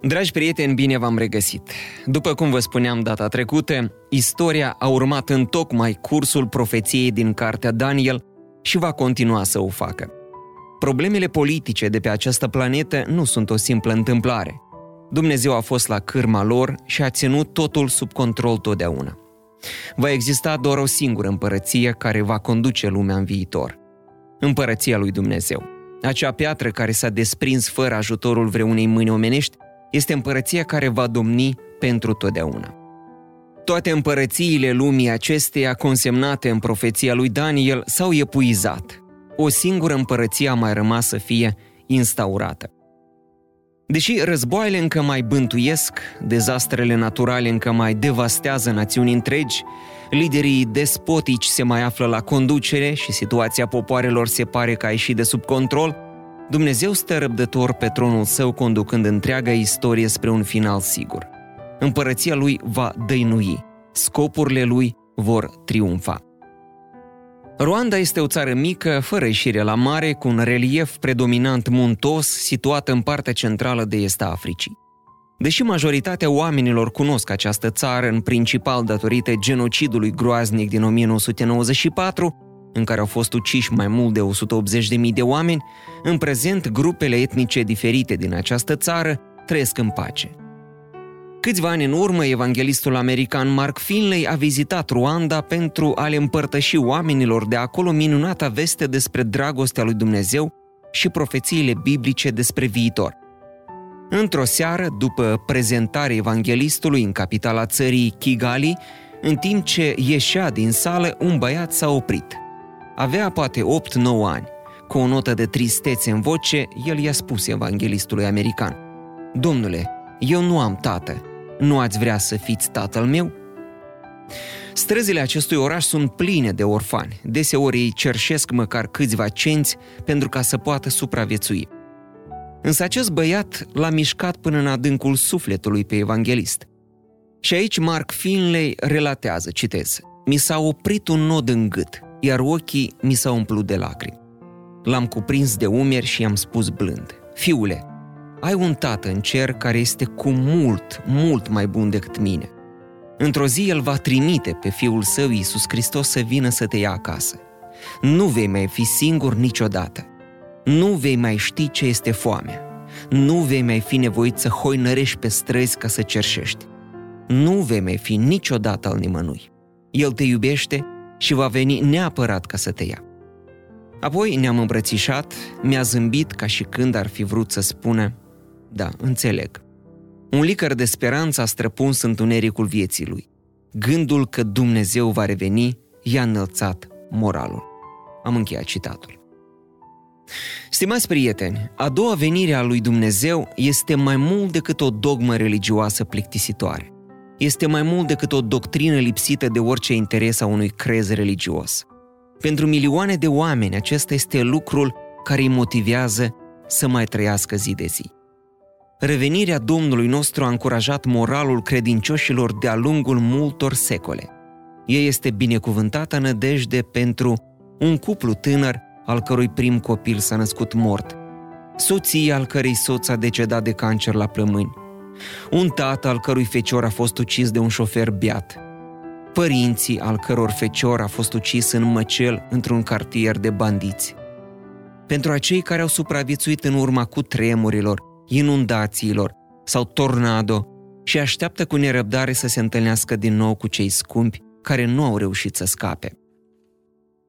Dragi prieteni, bine v-am regăsit! După cum vă spuneam data trecută, istoria a urmat în tocmai cursul profeției din cartea Daniel și va continua să o facă. Problemele politice de pe această planetă nu sunt o simplă întâmplare. Dumnezeu a fost la cârma lor și a ținut totul sub control totdeauna. Va exista doar o singură împărăție care va conduce lumea în viitor. Împărăția lui Dumnezeu. Acea piatră care s-a desprins fără ajutorul vreunei mâini omenești este împărăția care va domni pentru totdeauna. Toate împărățiile lumii acesteia consemnate în profeția lui Daniel s-au epuizat. O singură împărăție a mai rămas să fie instaurată. Deși războaiele încă mai bântuiesc, dezastrele naturale încă mai devastează națiuni întregi, liderii despotici se mai află la conducere și situația popoarelor se pare că a ieșit de sub control – Dumnezeu stă răbdător pe tronul său conducând întreaga istorie spre un final sigur. Împărăția lui va dăinui, scopurile lui vor triumfa. Rwanda este o țară mică, fără ieșire la mare, cu un relief predominant muntos, situată în partea centrală de est a Africii. Deși majoritatea oamenilor cunosc această țară, în principal datorită genocidului groaznic din 1994, în care au fost uciși mai mult de 180.000 de oameni, în prezent grupele etnice diferite din această țară trăiesc în pace. Câțiva ani în urmă, evanghelistul american Mark Finley a vizitat Ruanda pentru a le împărtăși oamenilor de acolo minunata veste despre dragostea lui Dumnezeu și profețiile biblice despre viitor. Într-o seară, după prezentarea evanghelistului în capitala țării Kigali, în timp ce ieșea din sală, un băiat s-a oprit – avea poate 8-9 ani. Cu o notă de tristețe în voce, el i-a spus evanghelistului american, Domnule, eu nu am tată. Nu ați vrea să fiți tatăl meu? Străzile acestui oraș sunt pline de orfani. Deseori ei cerșesc măcar câțiva cenți pentru ca să poată supraviețui. Însă acest băiat l-a mișcat până în adâncul sufletului pe evanghelist. Și aici Mark Finlay relatează, citez, Mi s-a oprit un nod în gât iar ochii mi s-au umplut de lacrimi. L-am cuprins de umeri și i-am spus blând, Fiule, ai un tată în cer care este cu mult, mult mai bun decât mine. Într-o zi el va trimite pe Fiul Său Iisus Hristos să vină să te ia acasă. Nu vei mai fi singur niciodată. Nu vei mai ști ce este foamea. Nu vei mai fi nevoit să hoinărești pe străzi ca să cerșești. Nu vei mai fi niciodată al nimănui. El te iubește și va veni neapărat ca să te ia. Apoi ne-am îmbrățișat, mi-a zâmbit ca și când ar fi vrut să spună, da, înțeleg. Un licăr de speranță a străpuns întunericul vieții lui. Gândul că Dumnezeu va reveni i-a înălțat moralul. Am încheiat citatul. Stimați prieteni, a doua venire a lui Dumnezeu este mai mult decât o dogmă religioasă plictisitoare este mai mult decât o doctrină lipsită de orice interes a unui crez religios. Pentru milioane de oameni, acesta este lucrul care îi motivează să mai trăiască zi de zi. Revenirea Domnului nostru a încurajat moralul credincioșilor de-a lungul multor secole. Ea este binecuvântată nădejde pentru un cuplu tânăr al cărui prim copil s-a născut mort, soția al cărei soț a decedat de cancer la plămâni, un tată al cărui fecior a fost ucis de un șofer beat, părinții al căror fecior a fost ucis în măcel într-un cartier de bandiți. Pentru acei care au supraviețuit în urma cu tremurilor, inundațiilor sau tornado și așteaptă cu nerăbdare să se întâlnească din nou cu cei scumpi care nu au reușit să scape.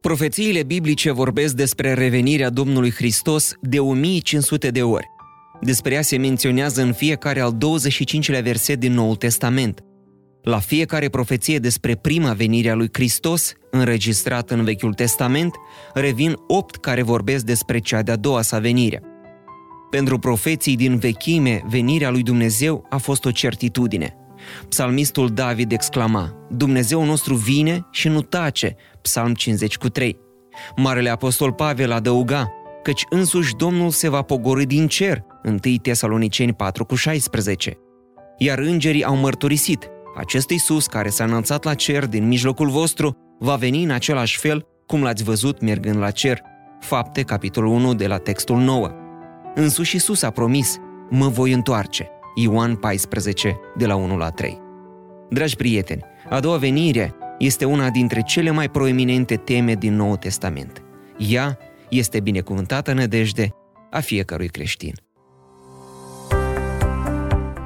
Profețiile biblice vorbesc despre revenirea Domnului Hristos de 1500 de ori. Despre ea se menționează în fiecare al 25-lea verset din Noul Testament. La fiecare profeție despre prima venire a lui Hristos, înregistrată în Vechiul Testament, revin opt care vorbesc despre cea de-a doua sa venire. Pentru profeții din vechime, venirea lui Dumnezeu a fost o certitudine. Psalmistul David exclama, Dumnezeu nostru vine și nu tace, Psalm 50 cu 3. Marele apostol Pavel adăuga, căci însuși Domnul se va pogori din cer, 1 Tesaloniceni 4 cu 16. Iar îngerii au mărturisit, acest Iisus care s-a înălțat la cer din mijlocul vostru va veni în același fel cum l-ați văzut mergând la cer. Fapte, capitolul 1 de la textul 9. Însuși Iisus a promis, mă voi întoarce. Ioan 14, de la 1 la 3. Dragi prieteni, a doua venire este una dintre cele mai proeminente teme din Noul Testament. Ea este binecuvântată nădejde a fiecărui creștin.